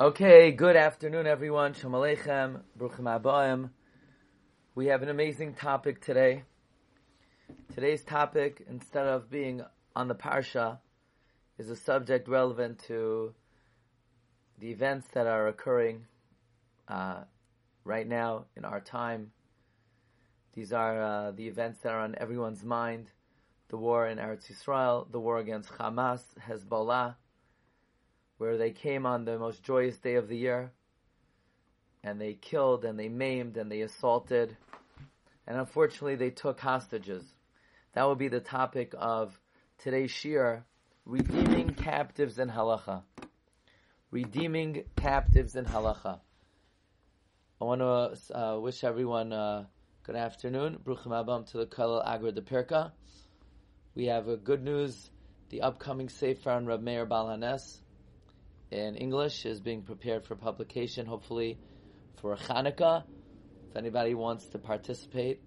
Okay, good afternoon, everyone. Shalom Aleichem, Bruchim Abayim. We have an amazing topic today. Today's topic, instead of being on the Parsha, is a subject relevant to the events that are occurring uh, right now in our time. These are uh, the events that are on everyone's mind. The war in Eretz Yisrael, the war against Hamas, Hezbollah, where they came on the most joyous day of the year, and they killed and they maimed and they assaulted, and unfortunately they took hostages. That will be the topic of today's shiur, redeeming captives in halacha. Redeeming captives in halacha. I want to uh, wish everyone uh, good afternoon. Bruchim abam to the Kalal Agra de Pirka. We have good news. The upcoming Sefer on Rab Meir Balhanes in English is being prepared for publication, hopefully for Hanukkah. If anybody wants to participate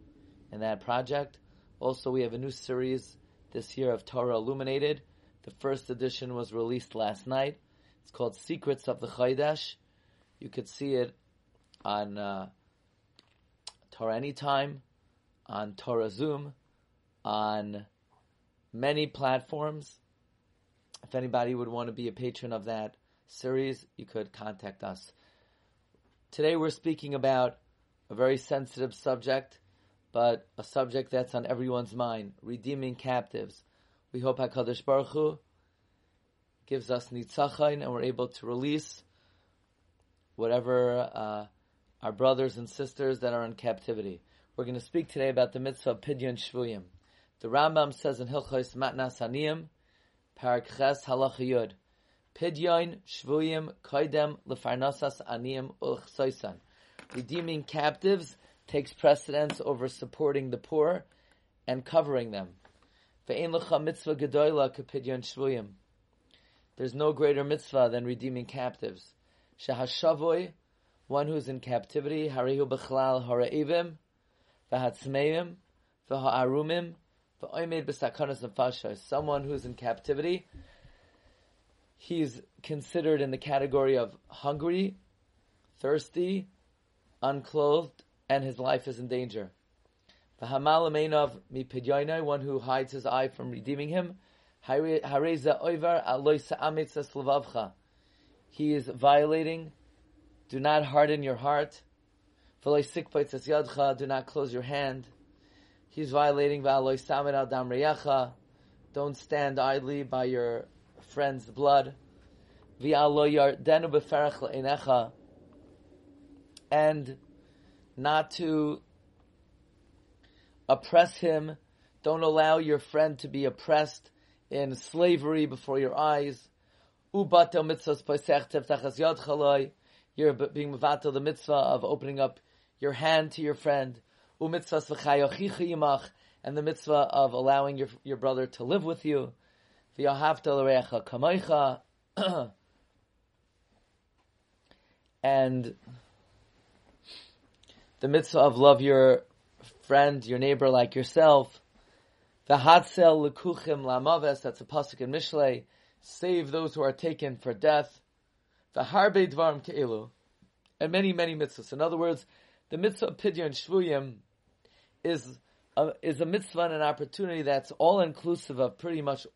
in that project. Also, we have a new series this year of Torah Illuminated. The first edition was released last night. It's called Secrets of the Chaydash. You could see it on uh, Torah Anytime, on Torah Zoom, on many platforms. If anybody would want to be a patron of that series, you could contact us. Today we're speaking about a very sensitive subject, but a subject that's on everyone's mind, redeeming captives. We hope HaKadosh Baruch Hu gives us nitzachin and we're able to release whatever uh, our brothers and sisters that are in captivity. We're going to speak today about the mitzvah of Pidyon Shvuyim. The Rambam says in Hilchos Matnas Aniyim, Parak Ches Halach Yud, Pidyon Shvuyim Koidem Lefarnasas Aniyim Uchsoisan. Redeeming captives takes precedence over supporting the poor and covering them. Mitzvah gedoyla shvuyim. There's no greater mitzvah than redeeming captives. Shahashavoy, one who's in captivity, harihu b'chlal hara'ivim, v'hatzmeim, v'ha'arumim, v'oimed b'sakanas nefashos. Someone who's in captivity, he's considered in the category of hungry, thirsty, unclothed, and his life is in danger. One who hides his eye from redeeming him. He is violating. Do not harden your heart. Do not close your hand. He's violating. Don't stand idly by your friend's blood. And not to oppress him. Don't allow your friend to be oppressed in slavery before your eyes. You're being mevatel the mitzvah of opening up your hand to your friend. And the mitzvah of allowing your, your brother to live with you. and the mitzvah of love your friend, your neighbor like yourself. The hatzel lekuchim lamaves, that's a pasuk in Mishlei, save those who are taken for death. The harbe dvarim ke'ilu, and many, many mitzvahs. In other words, the mitzvah of pidyon shvuyim is a, is a mitzvah and an opportunity that's all inclusive of pretty much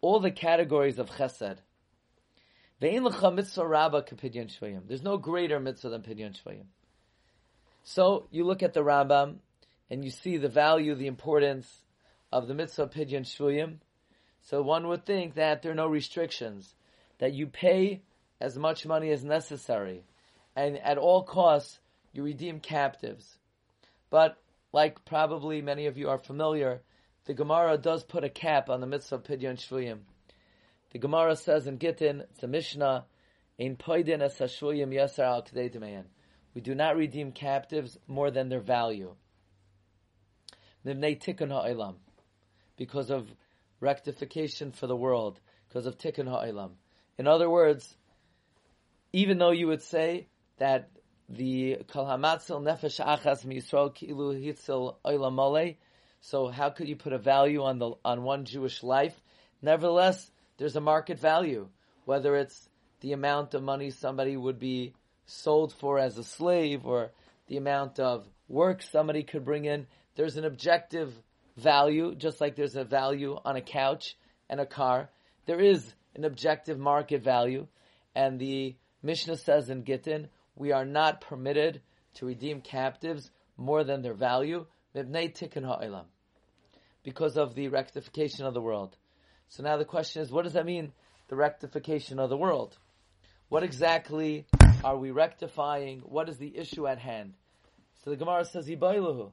all the categories of chesed. There's no greater mitzvah than pidyon shvuyim. So you look at the Rambam and you see the value, the importance of the mitzvah pidyon shvuyim. So one would think that there are no restrictions, that you pay as much money as necessary, and at all costs you redeem captives. But like probably many of you are familiar, the Gemara does put a cap on the mitzvah of pidyon shvuyim. The Gemara says in Gittin, it's a Mishnah, in poidin as hashvuyim yasar al we do not redeem captives more than their value. Because of rectification for the world, because of tikkun ha'ilam. In other words, even though you would say that the kol hamatzil nefesh achas miyisrael kilu hitzil oilam so how could you put a value on the on one Jewish life? Nevertheless, there's a market value, whether it's the amount of money somebody would be sold for as a slave or the amount of work somebody could bring in. There's an objective value, just like there's a value on a couch and a car. There is an objective market value, and the Mishnah says in Gittin, we are not permitted to redeem captives more than their value, because of the rectification of the world. So now the question is, what does that mean, the rectification of the world? What exactly are we rectifying? What is the issue at hand? So the Gemara says, Ibailuhu.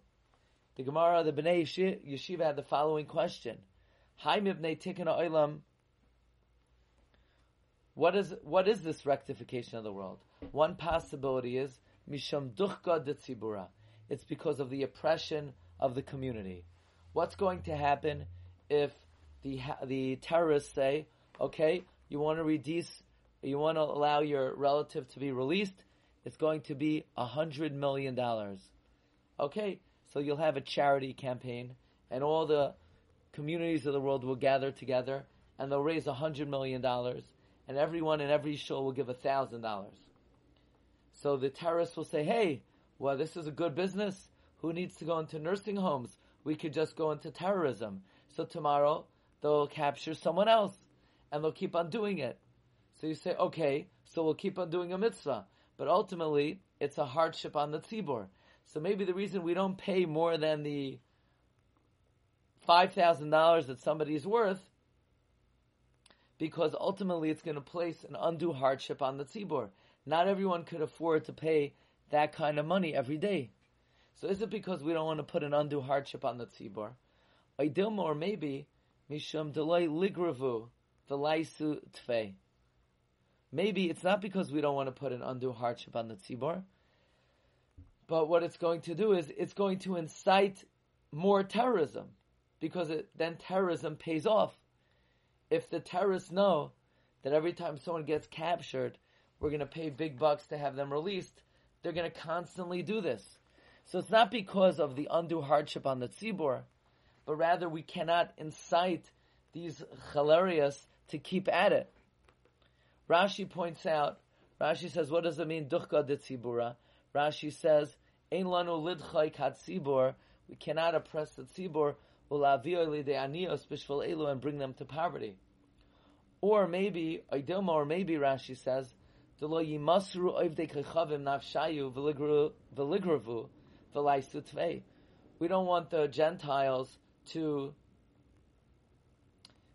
The Gemara, the Bnei Yeshiva had the following question. Hi mibnei tikkun oilam. What is, what is this rectification of the world? One possibility is, Misham duchka de tzibura. It's because of the oppression of the community. What's going to happen if the, the terrorists say, okay, you want to reduce you want to allow your relative to be released, it's going to be a hundred million dollars. Okay, so you'll have a charity campaign, and all the communities of the world will gather together, and they'll raise a hundred million dollars, and everyone in every show will give a thousand dollars. So the terrorists will say, "Hey, well, this is a good business. Who needs to go into nursing homes? We could just go into terrorism." So tomorrow they'll capture someone else, and they'll keep on doing it. So you say, okay, so we'll keep on doing a mitzvah. But ultimately, it's a hardship on the tzibor. So maybe the reason we don't pay more than the $5,000 that somebody is worth, because ultimately it's going to place an undue hardship on the tzibor. Not everyone could afford to pay that kind of money every day. So is it because we don't want to put an undue hardship on the tzibor? Or maybe, mishum delay ligravu, the laisu tfei. Maybe it's not because we don't want to put an undue hardship on the tzibor, but what it's going to do is it's going to incite more terrorism, because it, then terrorism pays off. If the terrorists know that every time someone gets captured, we're going to pay big bucks to have them released, they're going to constantly do this. So it's not because of the undue hardship on the tzibor, but rather we cannot incite these hilarious to keep at it. Rashi points out, Rashi says, what does it mean, duchka de tzibura? Rashi says, ein lanu lidchay kat tzibur, we cannot oppress the tzibur, ulavio lide anios elu, and bring them to poverty. Or maybe, Idilma, or maybe Rashi says, Yimasru kechavim nafshayu veligravu velaisu tvei. We don't want the Gentiles to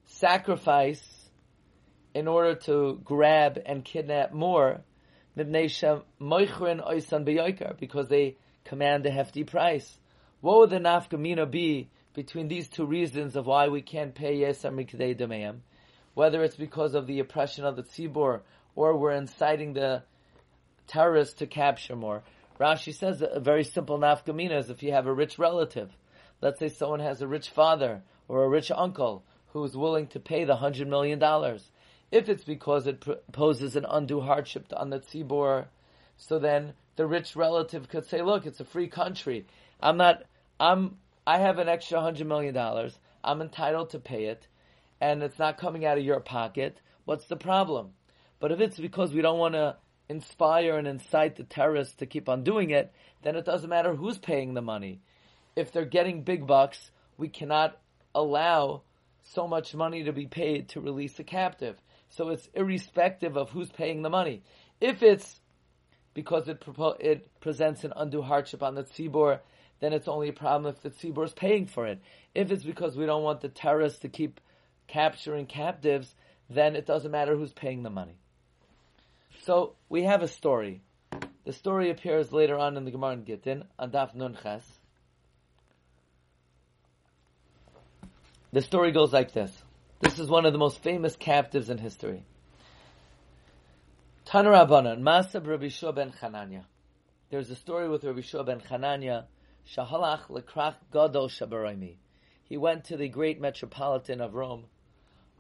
sacrifice in order to grab and kidnap more, because they command a hefty price. What would the nafkamina be between these two reasons of why we can't pay yesam mikdei? Whether it's because of the oppression of the tzibor, or we're inciting the terrorists to capture more. Rashi says a very simple nafkamina is if you have a rich relative. Let's say someone has a rich father or a rich uncle who's willing to pay the hundred million dollars. If it's because it poses an undue hardship on the tzibor, so then the rich relative could say, "Look, it's a free country. I'm not. I'm. I have an extra hundred million dollars. I'm entitled to pay it, and it's not coming out of your pocket. What's the problem?" But if it's because we don't want to inspire and incite the terrorists to keep on doing it, then it doesn't matter who's paying the money. If they're getting big bucks, we cannot allow so much money to be paid to release a captive. So it's irrespective of who's paying the money. If it's because it, it presents an undue hardship on the tzibor, then it's only a problem if the tzibor is paying for it. If it's because we don't want the terrorists to keep capturing captives, then it doesn't matter who's paying the money. So we have a story. The story appears later on in the Gemara in Gittin, on Daf Nun Ches. The story goes like this. This is one of the most famous captives in history. Tanarabanan, Masab Rabbi Shua ben Chananya. There's a story with Rabbi Shua ben Chananya, Shahalach lekrach gadol shabaraymi. He went to the great metropolitan of Rome.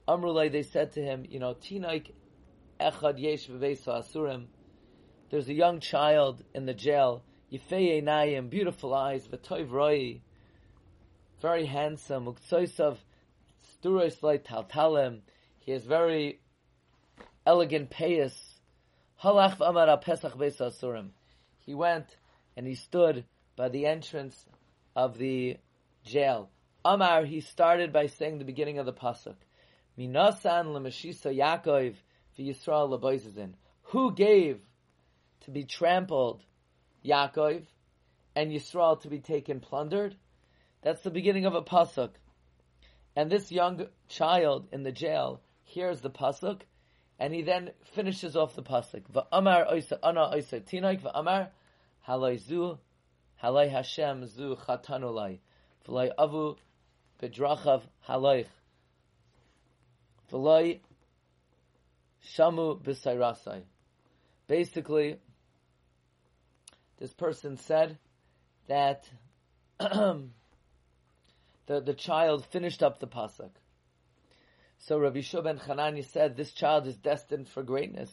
Amrulay, they said to him, you know, Tinaik echad yesh asurim. There's a young child in the jail, Yifei Nayim, beautiful eyes, v'toiv roi, very handsome, uksoisav Duros like Taltalim. He has very elegant payas. Halach v'amar Pesach beis asurim. He went and he stood by the entrance of the jail. Amar, he started by saying the beginning of the pasuk. Minasan lemeshisa Yaakov v'Yisrael leboizazin. Who gave to be trampled Yaakov and Yisrael to be taken plundered? That's the beginning of a pasuk. And this young child in the jail hears the pasuk, and he then finishes off the pasuk. Va'amar oisa ana oisa tinaik va'amar halay zu halay Hashem zu chatanulai v'lay avu bedrachav halaych v'lay shamu b'sayrasai. Basically, this person said that the, the child finished up the pasuk. So Rabbi Shua ben Chananya said, this child is destined for greatness.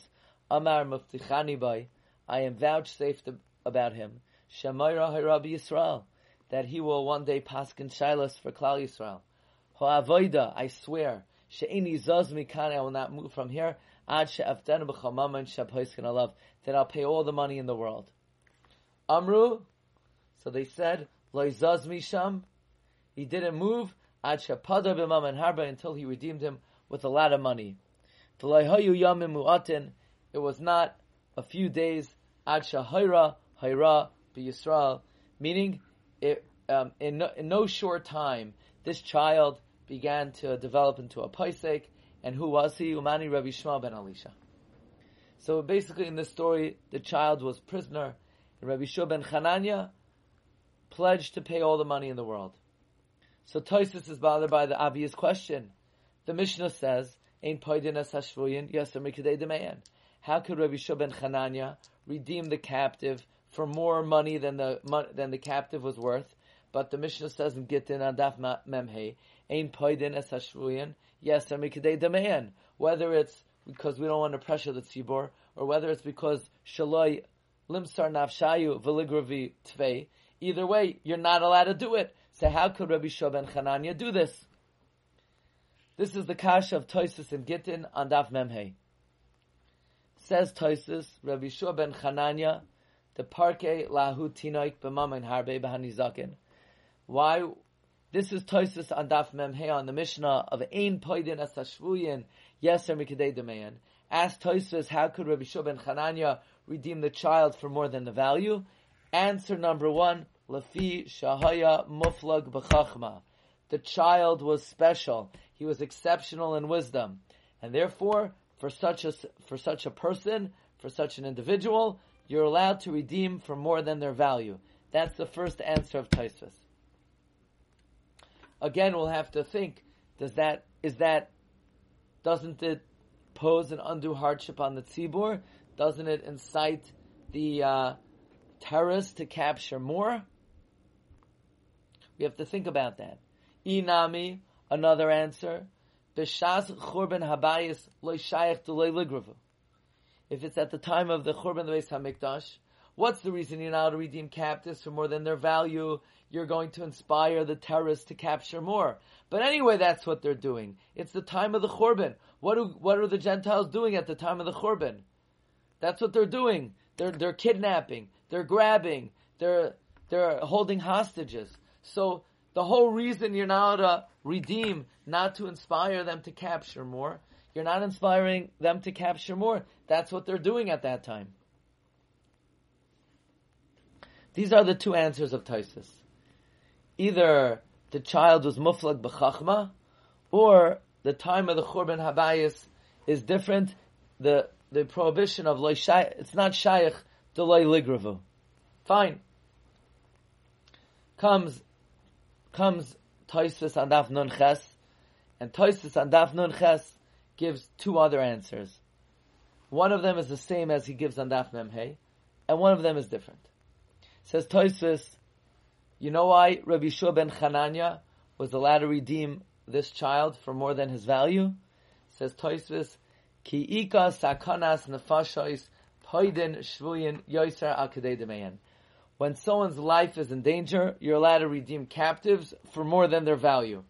Amar muftichani by, I am vouchsafed about him. Shemaira Rabbi Yisrael, that he will one day paskin shilas for Klal Yisrael. Ho'avoida, I swear, she'ini zaz mikane, I will not move from here, ad she'avdenu b'chamam and she'aphoiskin alav, that I'll pay all the money in the world. Amru, so they said, loy zaz misham, he didn't move ad shapada b'mam and harba until he redeemed him with a lot of money. V'loihayu yamim mu'atin. It was not a few days ad shahira hayra Yisrael, meaning it, um, in, no, in no short time this child began to develop into a paisek, and who was he? Umani Rabbi Shmuel ben Elisha. So basically, in this story, the child was prisoner, and Rabbi Shua ben Chananya pledged to pay all the money in the world. So Toisus is bothered by the obvious question. The Mishnah says, "Ein poidinas hashvuyin yaser mikdei demayan." How could Rabbi Shua ben Chananya redeem the captive for more money than the than the captive was worth? But the Mishnah says in Gittin Adaf Memhe, "Ein poidinas hashvuyin yaser mikdei demayan." Whether it's because we don't want to pressure the tzibor, or whether it's because shaloi limsar nafshayu veligravi tvei. Either way, you're not allowed to do it. So how could Rabbi Shua ben Chananya do this? This is the kasha of Toisus and Gittin on Daf Memhe. Says Toisus, Rabbi Shua ben Chananya, the parke lahu tinoik b'mamin harbe b'hanizakin. Why? This is Toisus on Daf Memhe on the Mishnah of Ein Poidin Asashvuyin Yeser Mikadei Demeyan. Ask Toisus, how could Rabbi Shua ben Chananya redeem the child for more than the value? Answer number one, Lafi Shahaya Muflag B'chachma. The child was special. He was exceptional in wisdom. And therefore, for such a, for such a person, for such an individual, you're allowed to redeem for more than their value. That's the first answer of Taisvis. Again, we'll have to think, does that, is that, doesn't it pose an undue hardship on the tzibur? Doesn't it incite the uh, terrorists to capture more? We have to think about that. Inami, another answer. B'shas churban habayis loy shayach to. If it's at the time of the churban the Beis Hamikdash, what's the reason you're not to redeem captives for more than their value? You're going to inspire the terrorists to capture more. But anyway, that's what they're doing. It's the time of the churban. What do what are the Gentiles doing at the time of the churban? That's what they're doing. They're they're kidnapping. They're grabbing. They're they're holding hostages. So the whole reason you're not to redeem, not to inspire them to capture more, you're not inspiring them to capture more. That's what they're doing at that time. These are the two answers of Taisus. Either the child was muflag b'chachma, or the time of the Churban Habayis is different. The the prohibition of loy it's not shayach to loy ligravu. Fine. Comes comes Toisvis and Daf Nun Ches, and Toisvis and Daf Nun Ches gives two other answers. One of them is the same as he gives on Daf Mem Hey, and one of them is different. Says Toisvis, you know why Rabbi Shua ben Chananya was allowed to redeem this child for more than his value? Says Toisvis, Ki ika sakanas nefashos poidin shvuyin yoiser demeyan when someone's life is in danger, you're allowed to redeem captives for more than their value.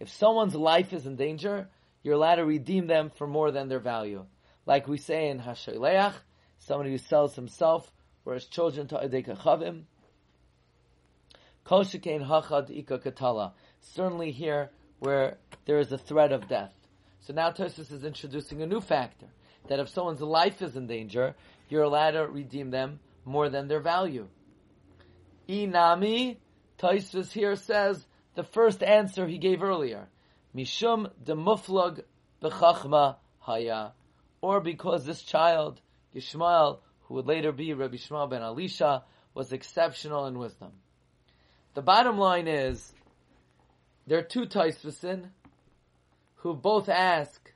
If someone's life is in danger, you're allowed to redeem them for more than their value. Like we say in Hasholeach, somebody who sells himself or his children to Adeka Chavim. Kol hachad ika katala. Certainly here where there is a threat of death. So now Tosus is introducing a new factor that if someone's life is in danger, you're allowed to redeem them more than their value. Inami, Tosus here says the first answer he gave earlier. Mishum de muflag bechachma haya. Or because this child, Yishmael, who would later be Rabbi Shmuel ben Elisha, was exceptional in wisdom. The bottom line is, there are two Taisvasin who both ask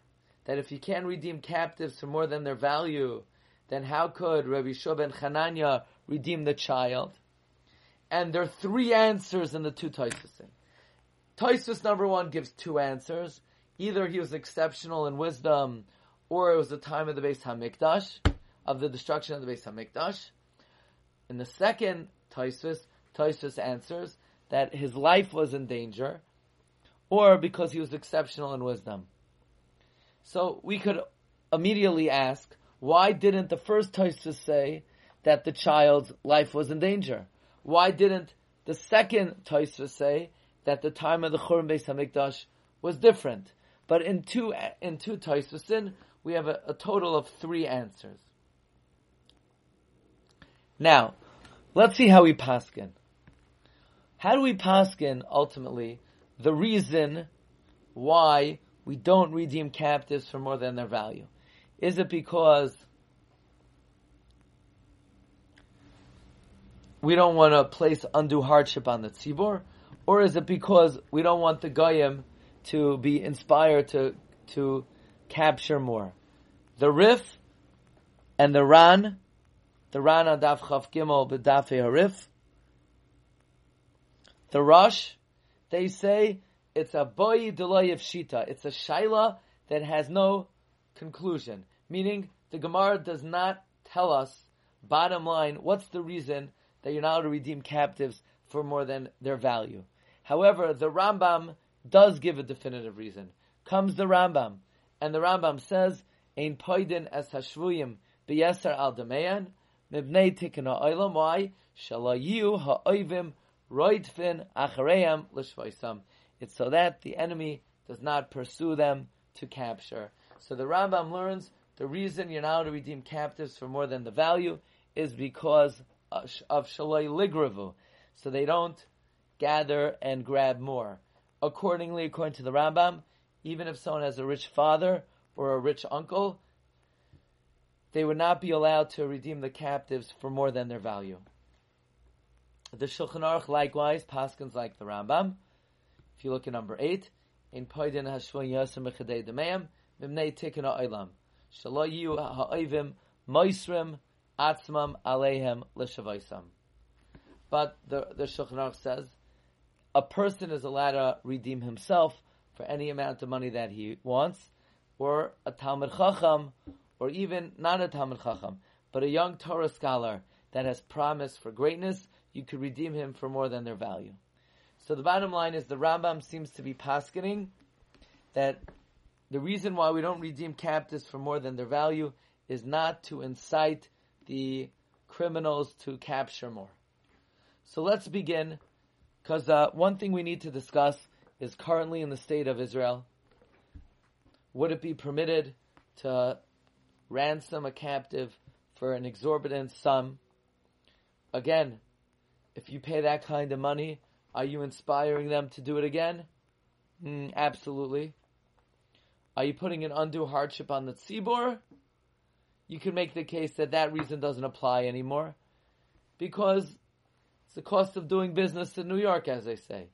that if you can't redeem captives for more than their value, then how could Rabbi Shua ben Chananya redeem the child? And there are three answers in the two Taisvasin. Taisvus number one gives two answers. Either he was exceptional in wisdom, or it was the time of the Beis Hamikdash, of the destruction of the Beis Hamikdash. In the second Taisvus, Taisvus answers that his life was in danger, or because he was exceptional in wisdom. So we could immediately ask, why didn't the first Taisvus say that the child's life was in danger? Why didn't the second Taisvus say that the time of the Churban Beis Hamikdash was different. But in two in two Taisvasin, we have a, a, total of three answers. Now, let's see how we paskin. How do we paskin ultimately the reason why we don't redeem captives for more than their value? Is it because we don't want to place undue hardship on the tzibor? Or is it because we don't want the goyim to be inspired to to capture more? The Rif and the Ran, the Ran Adaf Chav Gimel B'Dafe Harif, the Rosh, they say it's a boy deloy of shita. It's a shaila that has no conclusion. Meaning the Gemara does not tell us, bottom line, what's the reason that you're not allowed to redeem captives for more than their value. However, the Rambam does give a definitive reason. Comes the Rambam, and the Rambam says, Ein poidin es hashvuyim beyeser al demeyan, mibnei tikkun ha'olam, why? Shalayu ha'oivim roidfin achareim l'shvaisam. It's so that the enemy does not pursue them to capture. So the Rambam learns the reason you're now to redeem captives for more than the value is because of shalai ligravu. So they don't gather and grab more. Accordingly, according to the Rambam, even if someone has a rich father or a rich uncle, they would not be allowed to redeem the captives for more than their value. The Shulchan Aruch likewise, Paskins like the Rambam. If you look at number eight, in Poidin Hashvon Yosem Mechadei Demeim, Mimnei Tikkun Ha'olam, Shalayu Ha'oivim, Moisrim, Atzmam Alehem L'Shavaisam. But the, the Shulchan Aruch says, a person is allowed to redeem himself for any amount of money that he wants, or a Talmud Chacham, or even not a Talmud Chacham, but a young Torah scholar that has promise for greatness, you could redeem him for more than their value. So the bottom line is the Rambam seems to be paskening that the reason why we don't redeem captives for more than their value is not to incite the criminals to capture more. So let's begin because uh, one thing we need to discuss is currently in the state of Israel, would it be permitted to ransom a captive for an exorbitant sum? Again, if you pay that kind of money, are you inspiring them to do it again? Mm, absolutely. Are you putting an undue hardship on the tzibor? You can make the case that that reason doesn't apply anymore because it's the cost of doing business in New York, as they say.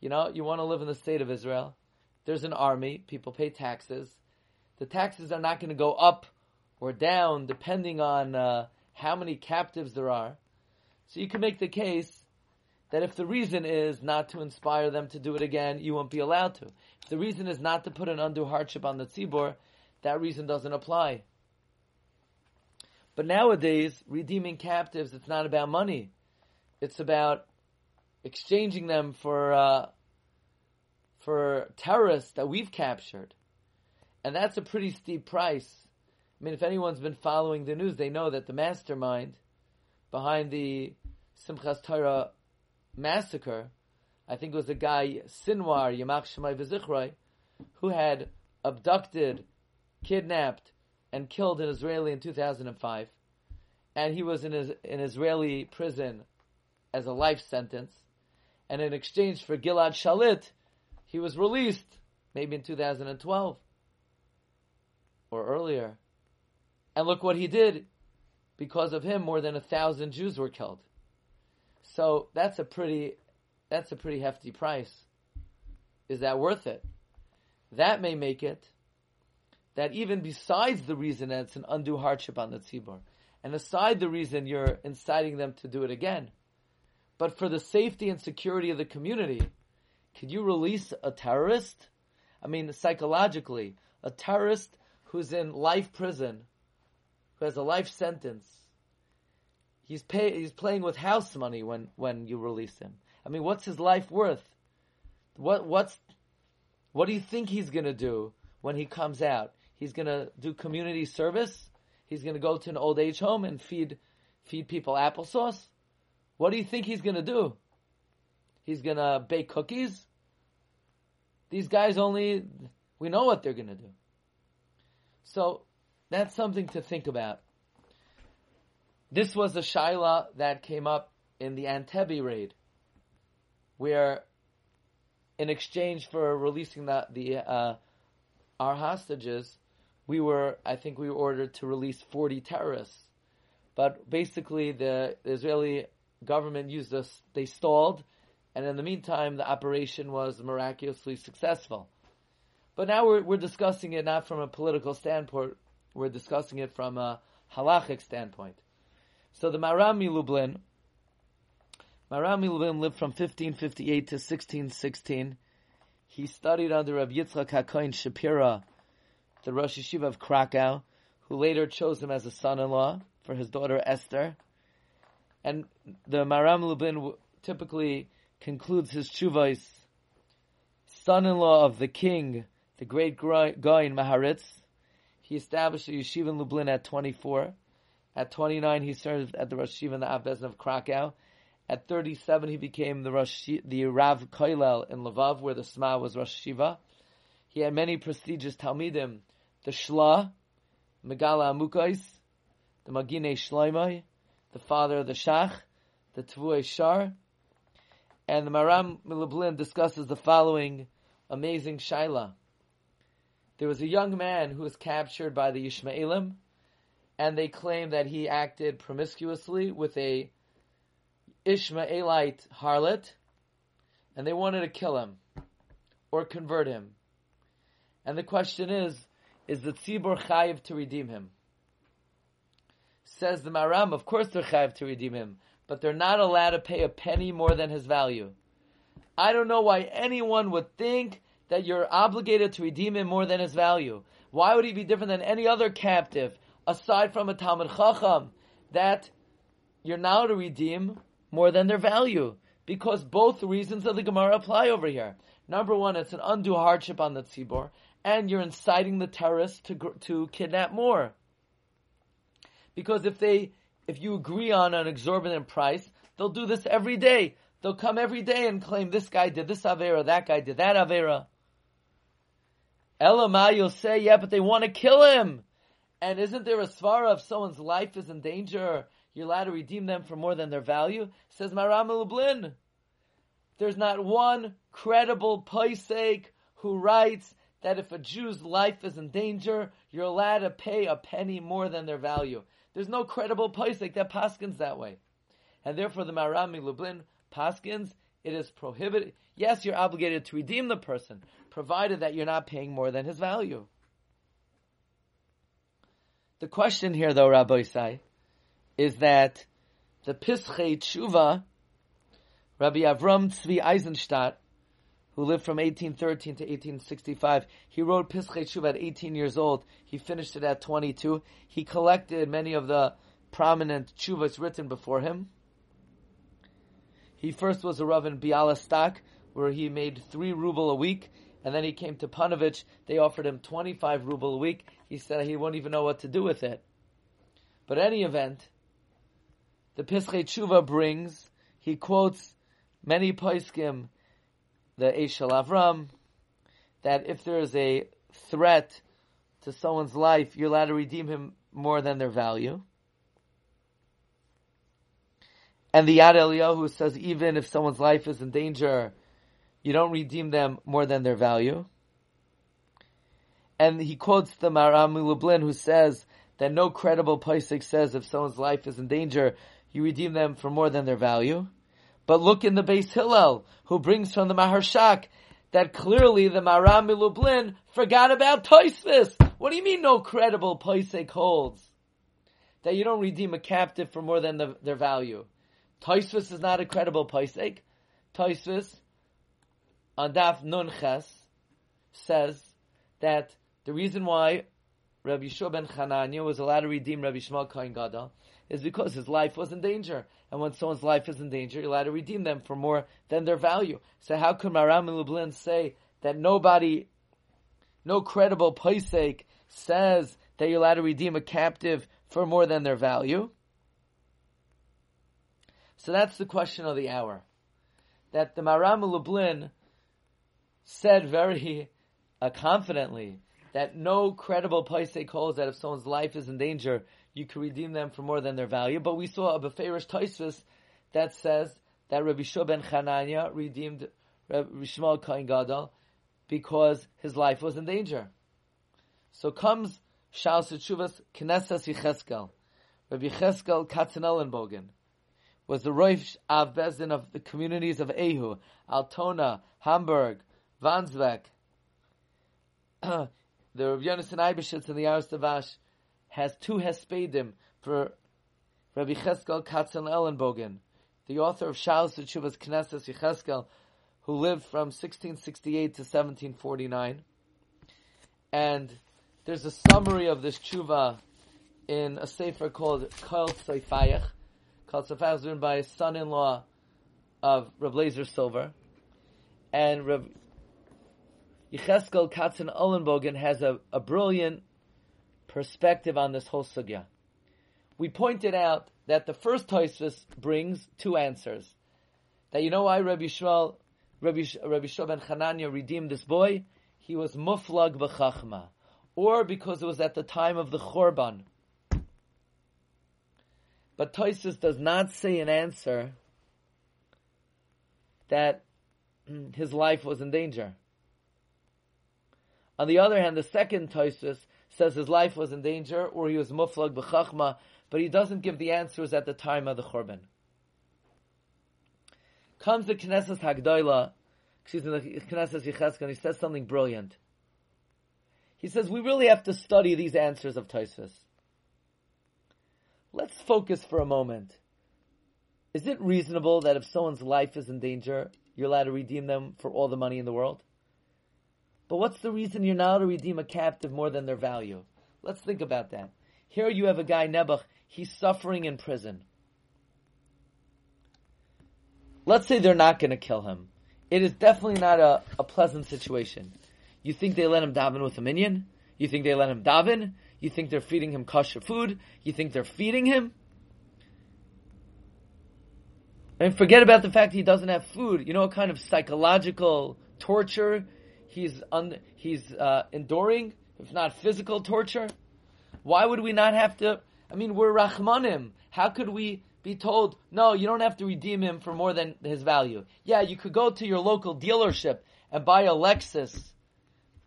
You know, you want to live in the state of Israel. There's an army. People pay taxes. The taxes are not going to go up or down depending on uh, how many captives there are. So you can make the case that if the reason is not to inspire them to do it again, you won't be allowed to. If the reason is not to put an undue hardship on the tzibor, that reason doesn't apply. But nowadays, redeeming captives, it's not about money. It's about exchanging them for uh, for terrorists that we've captured, and that's a pretty steep price. I mean, if anyone's been following the news, they know that the mastermind behind the Simchas Torah massacre, I think it was a guy Sinwar Yamach Shemai V'Zichrai, who had abducted, kidnapped, and killed an Israeli in 2005, and he was in an Israeli prison as a life sentence, and in exchange for Gilad Shalit, he was released maybe in 2012 or earlier. And look what he did. Because of him, more than a thousand Jews were killed. So that's a pretty, that's a pretty hefty price. Is that worth it? That may make it that even besides the reason that it's an undue hardship on the tzibur, and aside the reason you're inciting them to do it again, but for the safety and security of the community, could you release a terrorist? I mean, psychologically, a terrorist who's in life prison, who has a life sentence, he's pay, he's playing with house money when, when you release him. I mean, what's his life worth? What what's what do you think he's going to do when he comes out? He's going to do community service. He's going to go to an old age home and feed feed people applesauce. What do you think he's to do? He's to bake cookies. These guys only we know what they're to do. So that's something to think about. This was a shaila that came up in the Entebbe raid, where in exchange for releasing the, the uh, our hostages, we were, I think we were ordered to release 40 terrorists. But basically, the Israeli government used us, they stalled, and in the meantime, the operation was miraculously successful. But now we're, we're discussing it not from a political standpoint, we're discussing it from a halachic standpoint. So the Maharam Lublin, Maharam Lublin lived from 1558 to 1616. He studied under Rabbi Yitzchak HaKohen Shapira, the Rosh Yeshiva of Krakow, who later chose him as a son-in-law for his daughter Esther. And the Maharam Lublin typically concludes his chuvais, son-in-law of the king, the great Goyin Maharitz. He established a yeshiva in Lublin at 24. At 29, he served at the Rosh Yeshiva in the Avbezin of Krakow. At 37, he became the Rosh, the Rav Koilel in Lvov, where the Sma was Rosh Shiva. He had many prestigious Talmidim, the Shla, Megala Amukais, the Magine Shloimai, the father of the Shach, the Tvuei Shar, and the Maram Lublin discusses the following amazing shaila. There was a young man who was captured by the Yishmaelim, and they claim that he acted promiscuously with a Ishmaelite harlot, and they wanted to kill him or convert him. And the question is, is the tzibur chayiv to redeem him? Says the Maharam, of course they're chayiv to redeem him, but they're not allowed to pay a penny more than his value. I don't know why anyone would think that you're obligated to redeem him more than his value. Why would he be different than any other captive, aside from a Talmud Chacham, that you're now to redeem more than their value. Because both reasons of the Gemara apply over here. Number one, it's an undue hardship on the tzibor, and you're inciting the terrorists to to kidnap more. Because if they, if you agree on an exorbitant price, they'll do this every day. They'll come every day and claim this guy did this avera, that guy did that avera. Elamah, you'll say, yeah, but they want to kill him. And isn't there a svara if someone's life is in danger you're allowed to redeem them for more than their value. Says Maharam Lublin. There's not one credible paisek who writes that if a Jew's life is in danger, you're allowed to pay a penny more than their value. There's no credible paisek that paskins that way. And therefore the Maharam Lublin paskins, it is prohibited. Yes, you're obligated to redeem the person, provided that you're not paying more than his value. The question here, though, Rabbi Isai, is that the Pischei Tshuva, Rabbi Avram Tzvi Eisenstadt, who lived from 1813 to 1865, he wrote Pischei Tshuva at 18 years old. He finished it at 22. He collected many of the prominent Tshuvas written before him. He first was a Rav in Bialystok, where he made three ruble a week, and then he came to Panovich. They offered him 25 ruble a week. He said he won't even know what to do with it. But any event, the Pischei Tshuva brings, he quotes many Paiskim, the Eshel Avram, that if there is a threat to someone's life, you're allowed to redeem him more than their value. And the Yad Eliyahu says even if someone's life is in danger, you don't redeem them more than their value. And he quotes the Maharam Lublin who says that no credible Paisik says if someone's life is in danger, you redeem them for more than their value. But look in the Beis Hillel, who brings from the Maharshak that clearly the Maharam Lublin forgot about Toisvis. What do you mean no credible Paisik holds? That you don't redeem a captive for more than the, their value. Toisvis is not a credible Paisik. Toisvis on Daf Nun Ches says that the reason why Rabbi Yeshua ben Chananya was allowed to redeem Rabbi Shmuel Kohen Gadol is because his life was in danger. And when someone's life is in danger, you're allowed to redeem them for more than their value. So how could Maharam Lublin say that nobody, no credible Paisek says that you're allowed to redeem a captive for more than their value? So that's the question of the hour. That the Maharam Lublin said very uh, confidently that no credible Paisek holds that if someone's life is in danger, you can redeem them for more than their value. But we saw a Beferish Taisvis that says that Rabbi Shua ben redeemed Rabbi Shmuel Kohen Gadol because his life was in danger. So comes Shal Sechuvas Knesses Yecheskel. Rabbi Yecheskel Katzenellenbogen was the Roish Av Bezdin of the communities of Ehu, Altona, Hamburg, Wandsbek, the Rav Yonasan Eibeshitz and the Aros Tavash has two Hespedim for Rabbi Cheskel Katzenellenbogen, the author of Shalos Teshuvas Knesses Yecheskel, who lived from 1668 to 1749. And there's a summary of this tshuva in a sefer called Kol Seifayach. Kol Seifayach written by a son-in-law of Rav Lazer Silver. And Rav Yecheskel Katzenellenbogen has a, a brilliant perspective on this whole sugya. We pointed out that the first Toisvis brings two answers. That you know why Rabbi Shmuel, Rabbi, Rabbi Shmuel ben redeemed this boy? He was muflag b'chachma. Or because it was at the time of the Chorban. But Toisvis does not say an answer that his life was in danger. On the other hand, the second Tosus says his life was in danger or he was muflag b'chachma, but he doesn't give the answers at the time of the Churban. Comes the Knesset Hagdoila, excuse me, the Knesset and he says something brilliant. He says, we really have to study these answers of Tosus. Let's focus for a moment. Is it reasonable that if someone's life is in danger, you're allowed to redeem them for all the money in the world? But what's the reason you're not to redeem a captive more than their value? Let's think about that. Here you have a guy, Nebuch, he's suffering in prison. Let's say they're not going to kill him. It is definitely not a, a pleasant situation. You think they let him daven with a minion? You think they let him daven? You think they're feeding him kosher food? You think they're feeding him? And forget about the fact he doesn't have food. You know what kind of psychological torture he's un, he's uh, enduring, if not physical torture? Why would we not have to? I mean, we're Rahmanim. How could we be told, no, you don't have to redeem him for more than his value? Yeah, you could go to your local dealership and buy a Lexus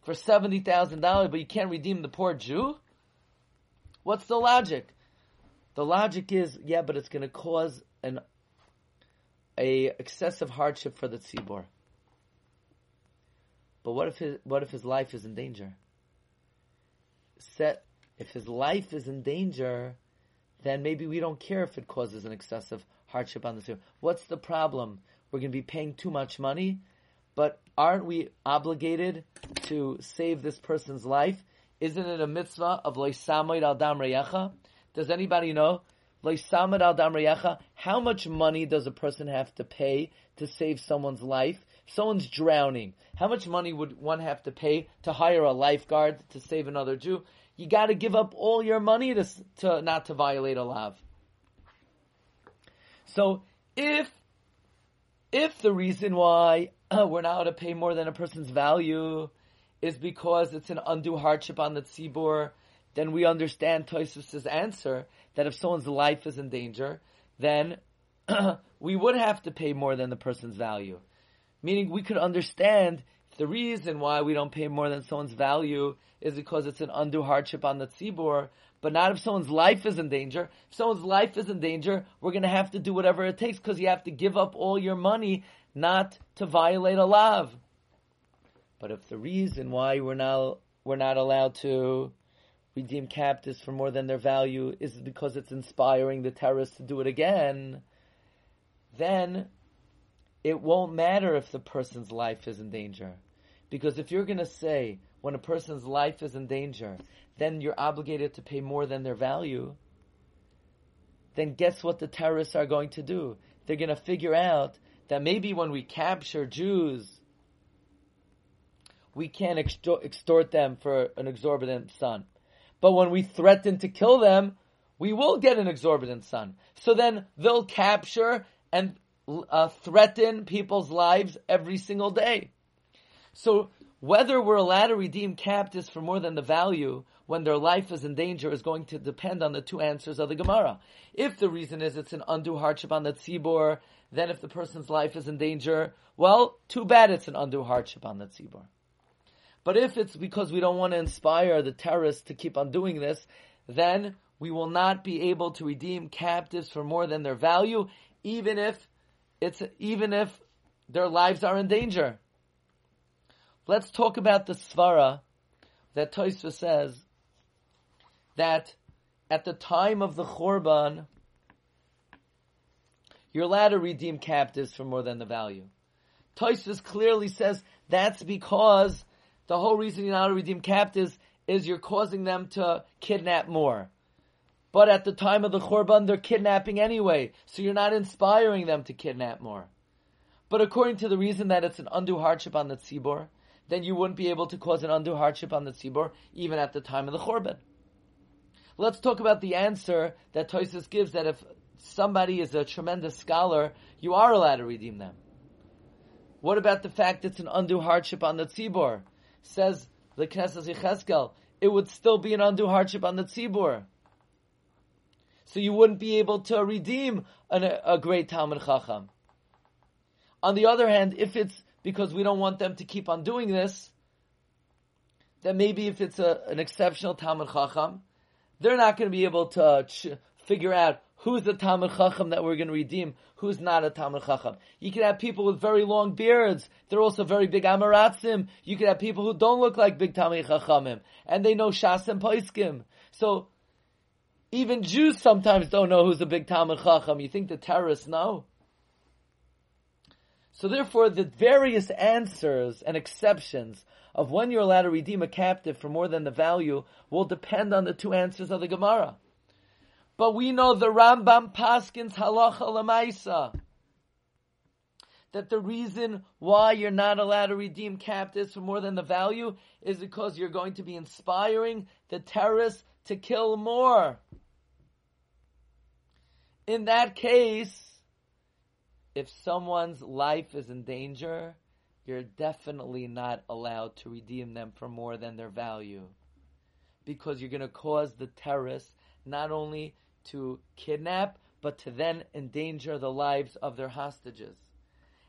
for $70,000, but you can't redeem the poor Jew? What's the logic? The logic is, yeah, but it's going to cause an a excessive hardship for the tzibor. But what if his what if his life is in danger? Set if his life is in danger, then maybe we don't care if it causes an excessive hardship on the tzibor. What's the problem? We're going to be paying too much money, but aren't we obligated to save this person's life? Isn't it a mitzvah of loisamoid al dam? Does anybody know How much money does a person have to pay to save someone's life? If someone's drowning, how much money would one have to pay to hire a lifeguard to save another Jew? You got to give up all your money to, to not to violate a law. So if if the reason why uh, we're not to pay more than a person's value is because it's an undue hardship on the tzibur, then we understand Toysus's answer that if someone's life is in danger, then we would have to pay more than the person's value. Meaning we could understand the reason why we don't pay more than someone's value is because it's an undue hardship on the tzibur, but not if someone's life is in danger. If someone's life is in danger, we're going to have to do whatever it takes because you have to give up all your money not to violate a lav. But if the reason why we're not we're not allowed to redeem captives for more than their value is because it's inspiring the terrorists to do it again, then it won't matter if the person's life is in danger. Because if you're going to say when a person's life is in danger, then you're obligated to pay more than their value, then guess what the terrorists are going to do? They're going to figure out that maybe when we capture Jews, we can't extort them for an exorbitant sum. But when we threaten to kill them, we will get an exorbitant sum. So then they'll capture and uh, threaten people's lives every single day. So whether we're allowed to redeem captives for more than the value when their life is in danger is going to depend on the two answers of the Gemara. If the reason is it's an undue hardship on the tzibor, then if the person's life is in danger, well, too bad it's an undue hardship on the tzibor. But if it's because we don't want to inspire the terrorists to keep on doing this, then we will not be able to redeem captives for more than their value, even if it's even if their lives are in danger. Let's talk about the svara that Toisva says that at the time of the Chorban, you're allowed to redeem captives for more than the value. Toisva clearly says that's because the whole reason you're not to redeem captives is you're causing them to kidnap more. But at the time of the Chorban, they're kidnapping anyway, so you're not inspiring them to kidnap more. But according to the reason that it's an undue hardship on the tzibor, then you wouldn't be able to cause an undue hardship on the tzibor even at the time of the Chorban. Let's talk about the answer that Toisus gives that if somebody is a tremendous scholar, you are allowed to redeem them. What about the fact it's an undue hardship on the tzibor? Says the Knesset Yecheskel, it would still be an undue hardship on the tzibur. So you wouldn't be able to redeem an, a great Talmud Chacham. On the other hand, if it's because we don't want them to keep on doing this, then maybe if it's a, an exceptional Talmud Chacham, they're not going to be able to ch- figure out who's the Talmud Chacham that we're going to redeem, who's not a Talmud Chacham. You could have people with very long beards. They're also very big Amaratzim. You could have people who don't look like big Talmud Chachamim. And they know Shas and Poiskim. So, even Jews sometimes don't know who's a big Talmud Chacham. You think the terrorists know? So therefore, the various answers and exceptions of when you're allowed to redeem a captive for more than the value will depend on the two answers of the Gemara. But we know the Rambam Paskins halacha lemaisa. That the reason why you're not allowed to redeem captives for more than the value is because you're going to be inspiring the terrorists to kill more. In that case, if someone's life is in danger, you're definitely not allowed to redeem them for more than their value. Because you're going to cause the terrorists not only to kidnap, but to then endanger the lives of their hostages.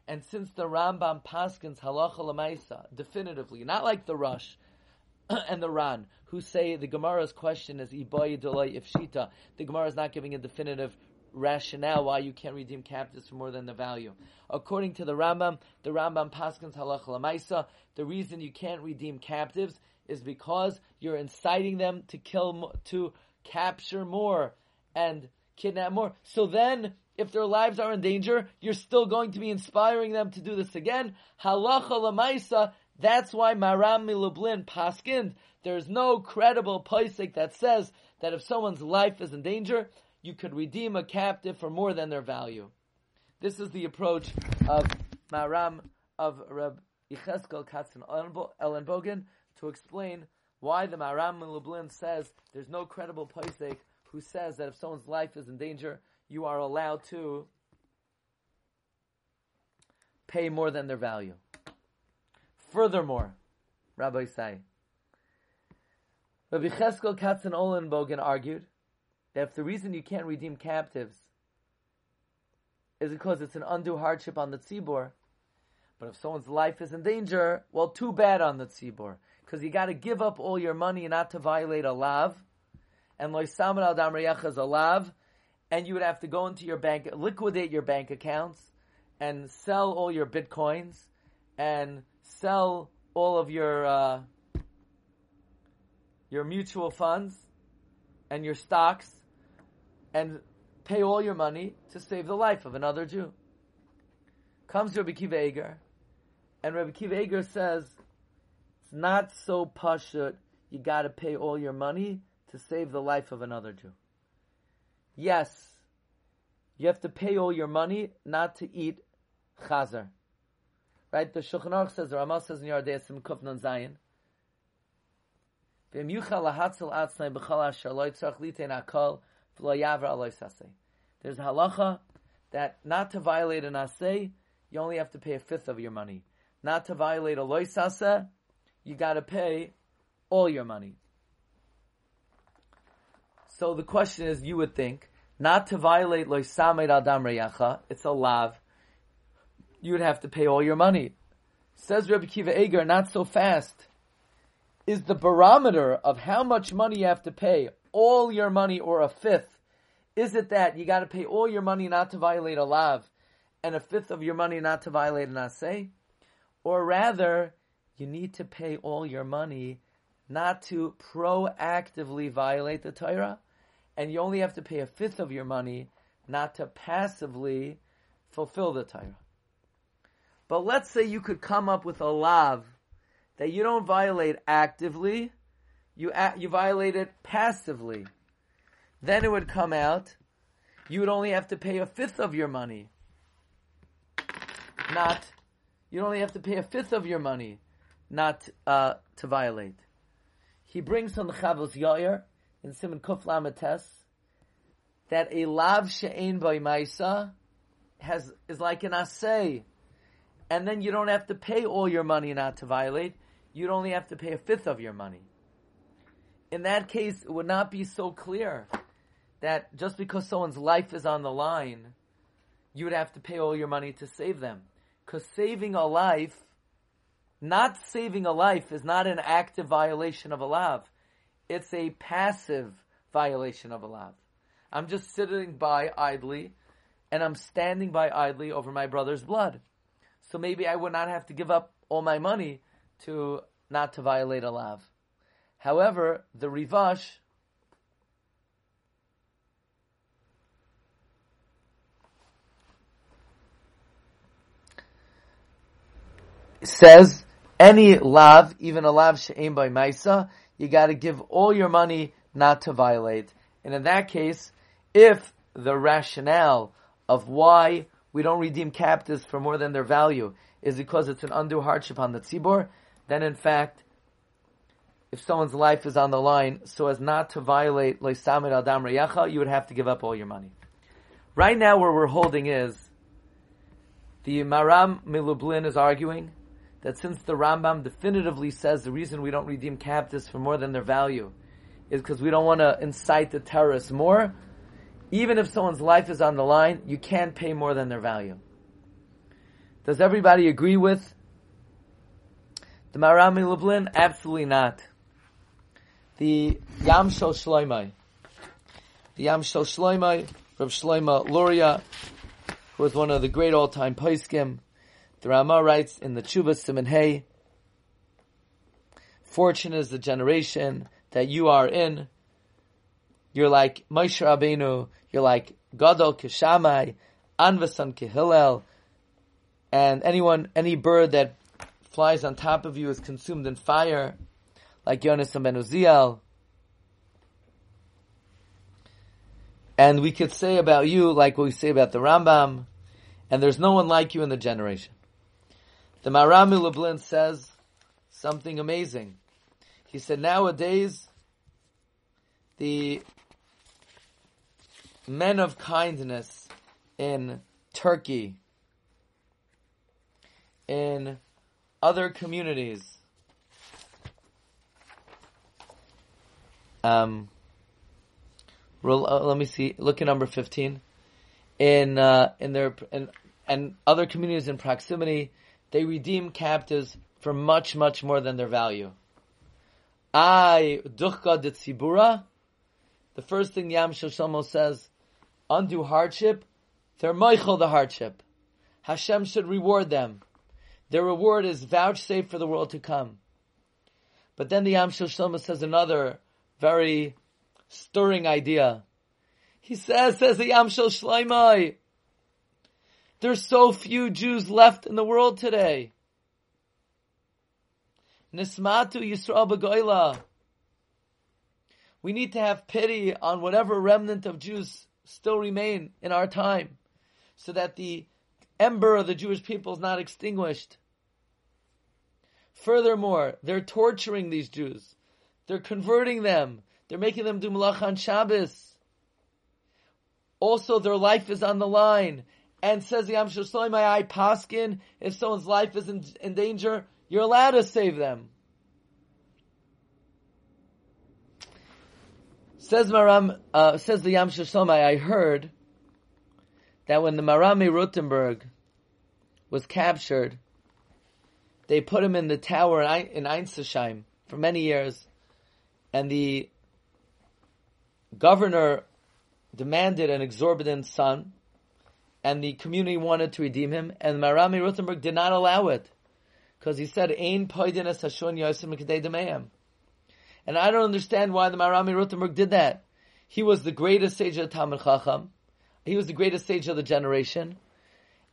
And since the Rambam Paskins halacha lemaisa definitively, not like the Rosh and the Ran, who say the Gemara's question is iboy delay if shita, the Gemara is not giving a definitive rationale why you can't redeem captives for more than the value. According to the Rambam, the Rambam Paskins halacha lemaisa, the reason you can't redeem captives is because you're inciting them to kill, to capture more and kidnap more. So then, if their lives are in danger, you're still going to be inspiring them to do this again. Halacha lamaisa. That's why Maram Milublin paskind. There's no credible posik that says that if someone's life is in danger, you could redeem a captive for more than their value. This is the approach of Maram of Reb Yecheskel Katzin Ellenbogen to explain why the Maram Milublin says there's no credible Paisek who says that if someone's life is in danger, you are allowed to pay more than their value. Furthermore, Rabbi Say, Rabbi Cheskel Katzenellenbogen argued that if the reason you can't redeem captives is because it's an undue hardship on the tzibor, but if someone's life is in danger, well, too bad on the tzibor, because you got to give up all your money not to violate a lav, and loisamer al dam is a and you would have to go into your bank, liquidate your bank accounts, and sell all your bitcoins, and sell all of your uh, your mutual funds and your stocks and pay all your money to save the life of another Jew. Comes Rabbi Kiva Eger, and Rabbi Kiva Eger says, it's not so pashut, you gotta pay all your money to save the life of another Jew. Yes, you have to pay all your money not to eat chazer. Right? The Shulchan Aruch says, the Ramah says in Yardei Sim Kufnan Zayin, there's a halacha that not to violate an asay, you only have to pay a fifth of your money. Not to violate a loisasa, you got to pay all your money. So the question is, you would think, not to violate loisamed adam reyacha, it's a lav, you would have to pay all your money. Says Rabbi Kiva Eger, not so fast is the barometer of how much money you have to pay, all your money or a fifth. Is it that you got to pay all your money not to violate a lav, and a fifth of your money not to violate an asay? Or rather, you need to pay all your money not to proactively violate the Torah, and you only have to pay a fifth of your money not to passively fulfill the Torah. But let's say you could come up with a lav that you don't violate actively, you you violate it passively. Then it would come out, you would only have to pay a fifth of your money. Not, you only have to pay a fifth of your money, not uh, to violate. He brings on the Chavos Yair in Simon Kuf Lamates that a lav she'ein by Maisa has is like an assay. and then you don't have to pay all your money not to violate you'd only have to pay a fifth of your money. In that case, it would not be so clear that just because someone's life is on the line, you would have to pay all your money to save them. Because saving a life, not saving a life, is not an active violation of a lav. It's a passive violation of a lav. I'm just sitting by idly, and I'm standing by idly over my brother's blood. So maybe I would not have to give up all my money to not to violate a lav. However, the Rivash says any lav, even a lav she'em by Maisa, you got to give all your money not to violate. And in that case, if the rationale of why we don't redeem captives for more than their value is because it's an undue hardship on the tzibor, then in fact, if someone's life is on the line, so as not to violate Leisamid Adam Reyacha, you would have to give up all your money. Right now, where we're holding is the Maram Milublin is arguing that since the Rambam definitively says the reason we don't redeem captives for more than their value is because we don't want to incite the terrorists more, even if someone's life is on the line, you can't pay more than their value. Does everybody agree with the Marami Lublin? Absolutely not. The Yam Shel Shloimei. The Yam Shel Shloimei, from Shloima Luria, who was one of the great all-time Paiskim. The Rama writes in the Chuba Simon Hey, Fortunate is the generation that you are in. You're like Moshe Rabbeinu. You're like Gadol Kishamai, Anvasan Kihilel, and anyone, any bird that flies on top of you is consumed in fire, like Yonas and Uziel. And we could say about you like what we say about the Rambam, and there's no one like you in the generation. The Marami Lublin says something amazing. He said nowadays, the men of kindness in Turkey, in other communities, um, uh, let me see, look at number 15. In, uh, in their, in, and other communities in proximity, they redeem captives for much, much more than their value. I, duchka de the first thing Yam Shlomo says, undue hardship, they're Michael the hardship. Hashem should reward them. Their reward is vouchsafed for the world to come. But then the Yam Shlomo says another very stirring idea. He says, says the Yam Shel there's so few Jews left in the world today. Nismatu Yisrael B'Goyla. We need to have pity on whatever remnant of Jews still remain in our time, so that the ember of the Jewish people is not extinguished. Furthermore, they're torturing these Jews. They're converting them. They're making them do malach on Shabbos. Also, their life is on the line. And says the Amshur my eye paskin, if someone's life is in, in danger, you're allowed to save them. Says Maram, uh, says the Yam Shomai, I heard that when the Marami Rutenberg was captured, they put him in the tower in Ensisheim for many years, and the governor demanded an exorbitant sum, and the community wanted to redeem him, and Marami Rutenberg did not allow it, because he said, "Ein poidinas hashon yosim and I don't understand why the Marami Rutenberg did that. He was the greatest sage of Talmud Chacham. He was the greatest sage of the generation.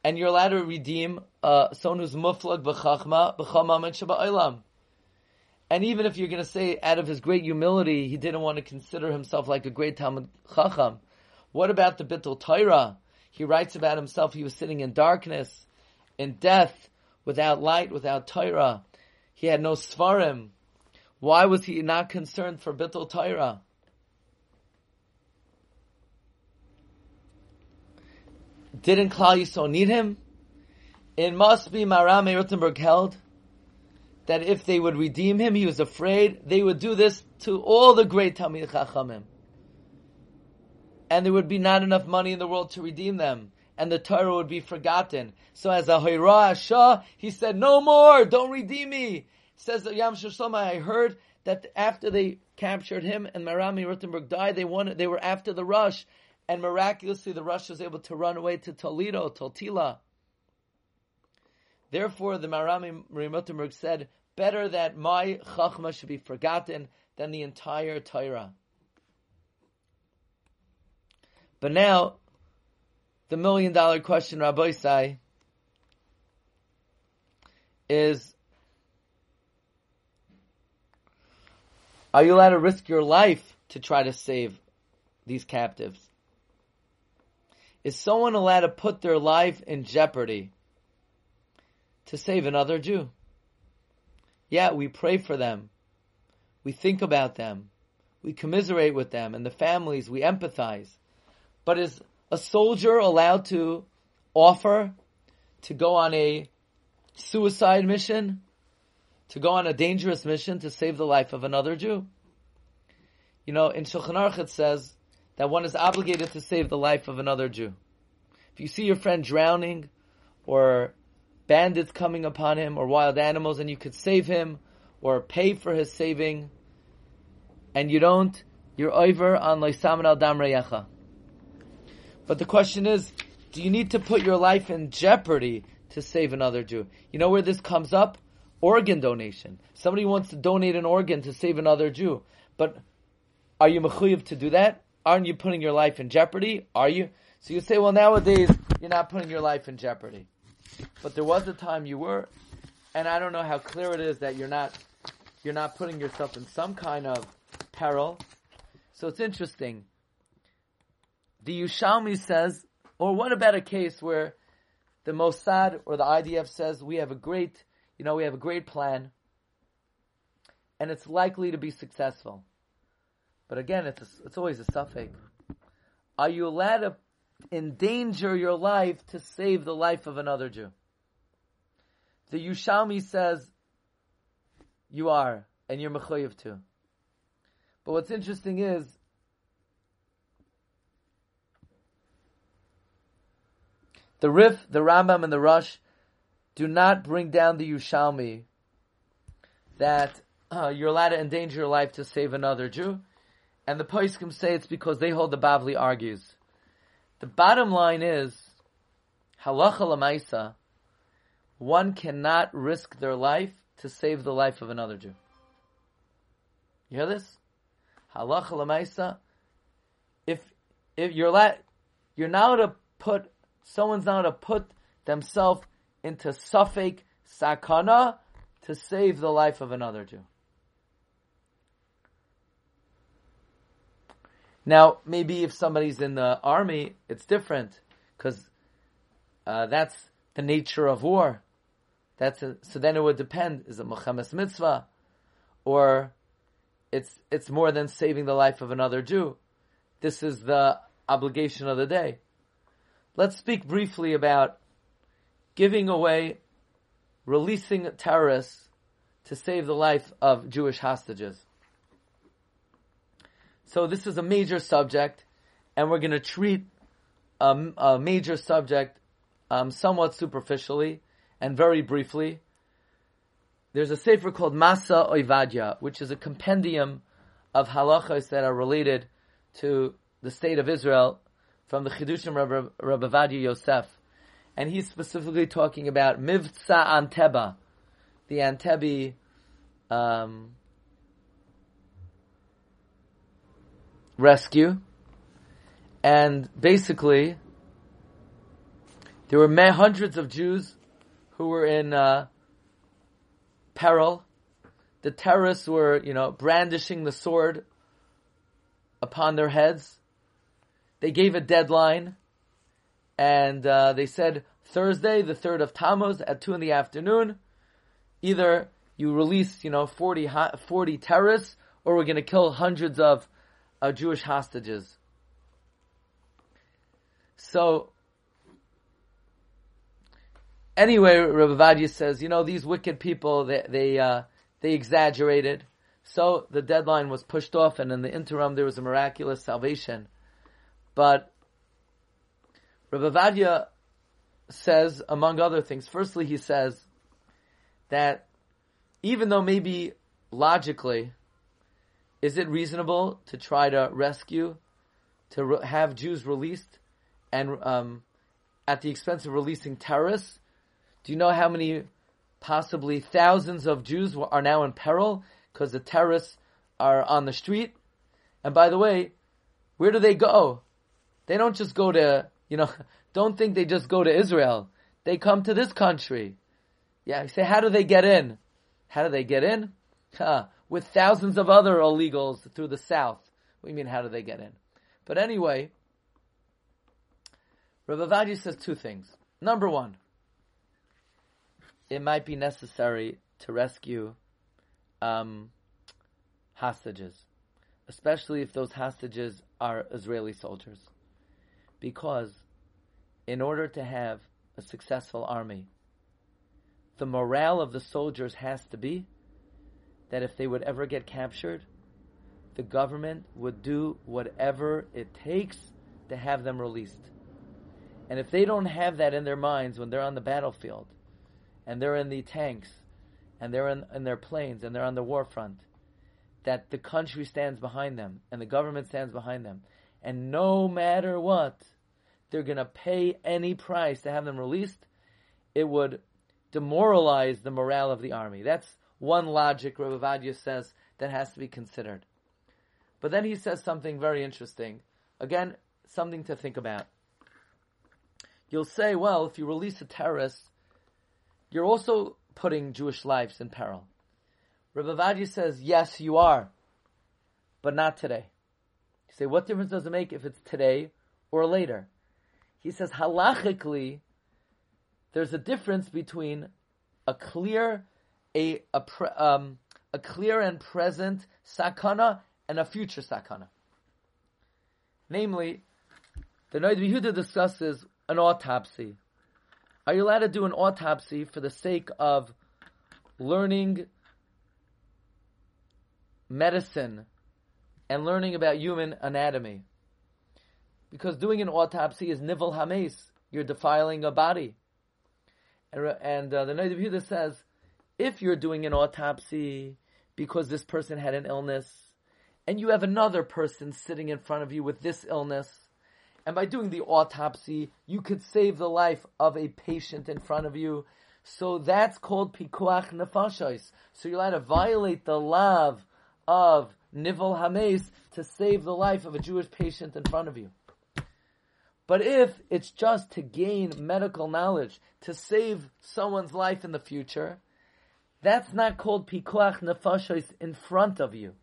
And you're allowed to redeem uh, someone who's muflag b'chachma b'chama and shabba'ilam. And even if you're going to say out of his great humility, he didn't want to consider himself like a great Talmud Chacham. What about the Bittul Torah? He writes about himself, he was sitting in darkness, in death, without light, without Torah. He had no Svarim. Why was he not concerned for Bittul Torah? Didn't Klal Yisrael need him? It must be Marame Rutenberg held that if they would redeem him, he was afraid they would do this to all the great Talmid Chachamim. And there would be not enough money in the world to redeem them. And the Torah would be forgotten. So as a Hoira Shah, he said, no more, don't redeem me. Says the Yam Shlomo, I heard that after they captured him and Marami Rutenberg died, they wanted, they were after the Rosh, and miraculously the Rosh was able to run away to Toledo, Toltila. Therefore, the Marami Rutenberg said, better that my Chachma should be forgotten than the entire Torah. But now, the million dollar question, Rabbi Sai, is Are you allowed to risk your life to try to save these captives? Is someone allowed to put their life in jeopardy to save another Jew? Yeah, we pray for them. We think about them. We commiserate with them and the families. We empathize. But is a soldier allowed to offer to go on a suicide mission to go on a dangerous mission to save the life of another Jew. You know, in Shulchan Aruch it says that one is obligated to save the life of another Jew. If you see your friend drowning, or bandits coming upon him, or wild animals, and you could save him, or pay for his saving, and you don't, you're over on Loisaman al Dam Reyecha. But the question is, do you need to put your life in jeopardy to save another Jew? You know where this comes up? organ donation. Somebody wants to donate an organ to save another Jew, but are you mechuyev to do that? Aren't you putting your life in jeopardy? Are you? So you say, well, nowadays you're not putting your life in jeopardy, but there was a time you were, and I don't know how clear it is that you're not you're not putting yourself in some kind of peril. So it's interesting. The Yushalmi says, or what about a case where the Mossad or the IDF says we have a great, you know, we have a great plan, and it's likely to be successful. But again, it's a, it's always a safek. Are you allowed to endanger your life to save the life of another Jew? The Yushalmi says you are, and you're mechoyev too. But what's interesting is the Rif, the Rambam, and the Rosh do not bring down the Yushalmi that uh, you're allowed to endanger your life to save another Jew. And the Poskim say it's because they hold the Bavli argues. The bottom line is, halacha lamaisa, one cannot risk their life to save the life of another Jew. You hear this? Halacha lamaisa. If if you're let, you're now to put someone's now to put themselves into safek sakana to save the life of another Jew. Now, maybe if somebody's in the army, it's different because uh, that's the nature of war. That's a, so then it would depend: is it milchemes mitzvah, or it's it's more than saving the life of another Jew. This is the obligation of the day. Let's speak briefly about giving away, releasing terrorists to save the life of Jewish hostages. So this is a major subject, and we're going to treat a, a, major subject um, somewhat superficially and very briefly. There's a sefer called Masa Oivadya, which is a compendium of halachas that are related to the state of Israel from the Chidushim Rabbi, Vadia Yosef. And he's specifically talking about Mivtza Entebbe, the Entebbe um, rescue. And basically, there were hundreds of Jews who were in uh, peril. The terrorists were, you know, brandishing the sword upon their heads. They gave a deadline, and uh, they said Thursday, the third of Tammuz, at two in the afternoon. Either you release, you know, 40, 40 terrorists, or we're going to kill hundreds of of Jewish hostages. So, anyway, Rabbi Vadia says, you know, these wicked people, they, they, uh, they exaggerated. So the deadline was pushed off, and in the interim, there was a miraculous salvation. But Rabbi says, among other things, firstly, he says that even though maybe logically is it reasonable to try to rescue, to re- have Jews released, and um, at the expense of releasing terrorists? Do you know how many, possibly thousands of Jews are now in peril because the terrorists are on the street? And by the way, where do they go? They don't just go to, you know, don't think they just go to Israel. They come to this country. Yeah, you say, how do they get in? How do they get in? Huh with thousands of other illegals through the south. What do you mean, how do they get in? But anyway, Rabbi says two things. Number one, it might be necessary to rescue um, hostages, especially if those hostages are Israeli soldiers. Because in order to have a successful army, the morale of the soldiers has to be that if they would ever get captured, the government would do whatever it takes to have them released. And if they don't have that in their minds when they're on the battlefield, and they're in the tanks, and they're in, in their planes, and they're on the war front, that the country stands behind them, and the government stands behind them, and no matter what, they're going to pay any price to have them released, it would demoralize the morale of the army. That's one logic Rabbi says that has to be considered. But then he says something very interesting. Again, something to think about. You'll say, well, if you release a terrorist, you're also putting Jewish lives in peril. Rabbi says, yes, you are, but not today. You say, what difference does it make if it's today or later. He says halachically, there's a difference between a clear, a a, pre, um, a clear and present sakana and a future sakana. Namely, the Noid Yehuda discusses an autopsy. Are you allowed to do an autopsy for the sake of learning medicine and learning about human anatomy? Because doing an autopsy is nivel hames. You're defiling a body. And, and uh, the Noid Yehuda says, if you're doing an autopsy because this person had an illness, and you have another person sitting in front of you with this illness, and by doing the autopsy, you could save the life of a patient in front of you. So that's called pikuach nefashos. So you're allowed to violate the love of nivel hames to save the life of a Jewish patient in front of you. But if it's just to gain medical knowledge, to save someone's life in the future, that's not called pikuach nefashos in front of you.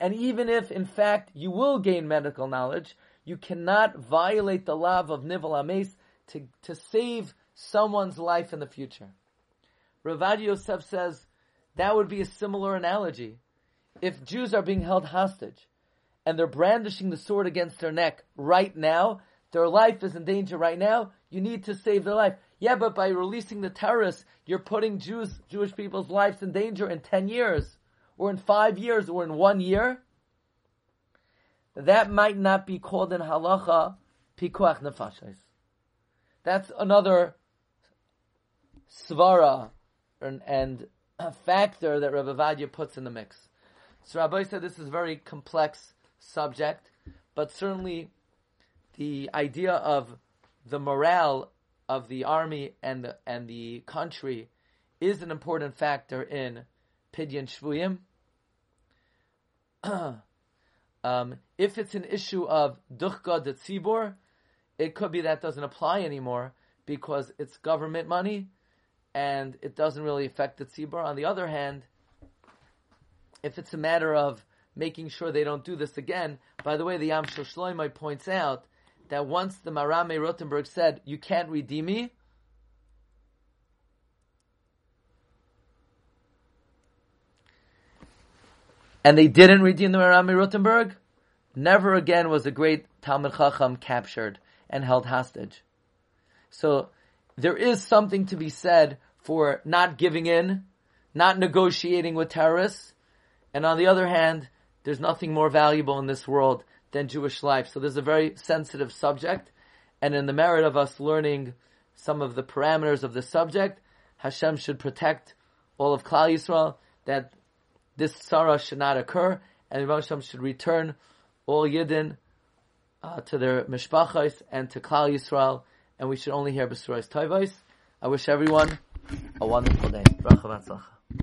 And even if, in fact, you will gain medical knowledge, you cannot violate the law of Nivel Ames to, to save someone's life in the future. Ravad Yosef says that would be a similar analogy. If Jews are being held hostage and they're brandishing the sword against their neck right now, their life is in danger right now, you need to save their life. Yeah, but by releasing the terrorists, you're putting Jews, Jewish people's lives in danger in 10 years or in five years, or in one year, that might not be called in halacha pikuach nefashos. That's another svara and, and a factor that Rabbi Vadia puts in the mix. So Rabbi said this is a very complex subject, but certainly the idea of the morale of the army and the, and the country is an important factor in Pidyon Shvuyim. um, if it's an issue of duchga de tzibor, it could be that doesn't apply anymore because it's government money and it doesn't really affect the tzibor. On the other hand, if it's a matter of making sure they don't do this again, by the way, the Yam Shloimeh points out that once the Marame Rothenberg said, you can't redeem me, and they didn't redeem the Rami Rothenberg, never again was a great Talmud Chacham captured and held hostage. So there is something to be said for not giving in, not negotiating with terrorists, and on the other hand, there's nothing more valuable in this world than Jewish life. So there's a very sensitive subject, and in the merit of us learning some of the parameters of the subject, Hashem should protect all of Klal Yisrael, that this sorrow should not occur, and Hashem should return all Yidden uh, to their mishpachos and to Klal Yisrael, and we should only hear Besurais Tovos. I wish everyone a wonderful day.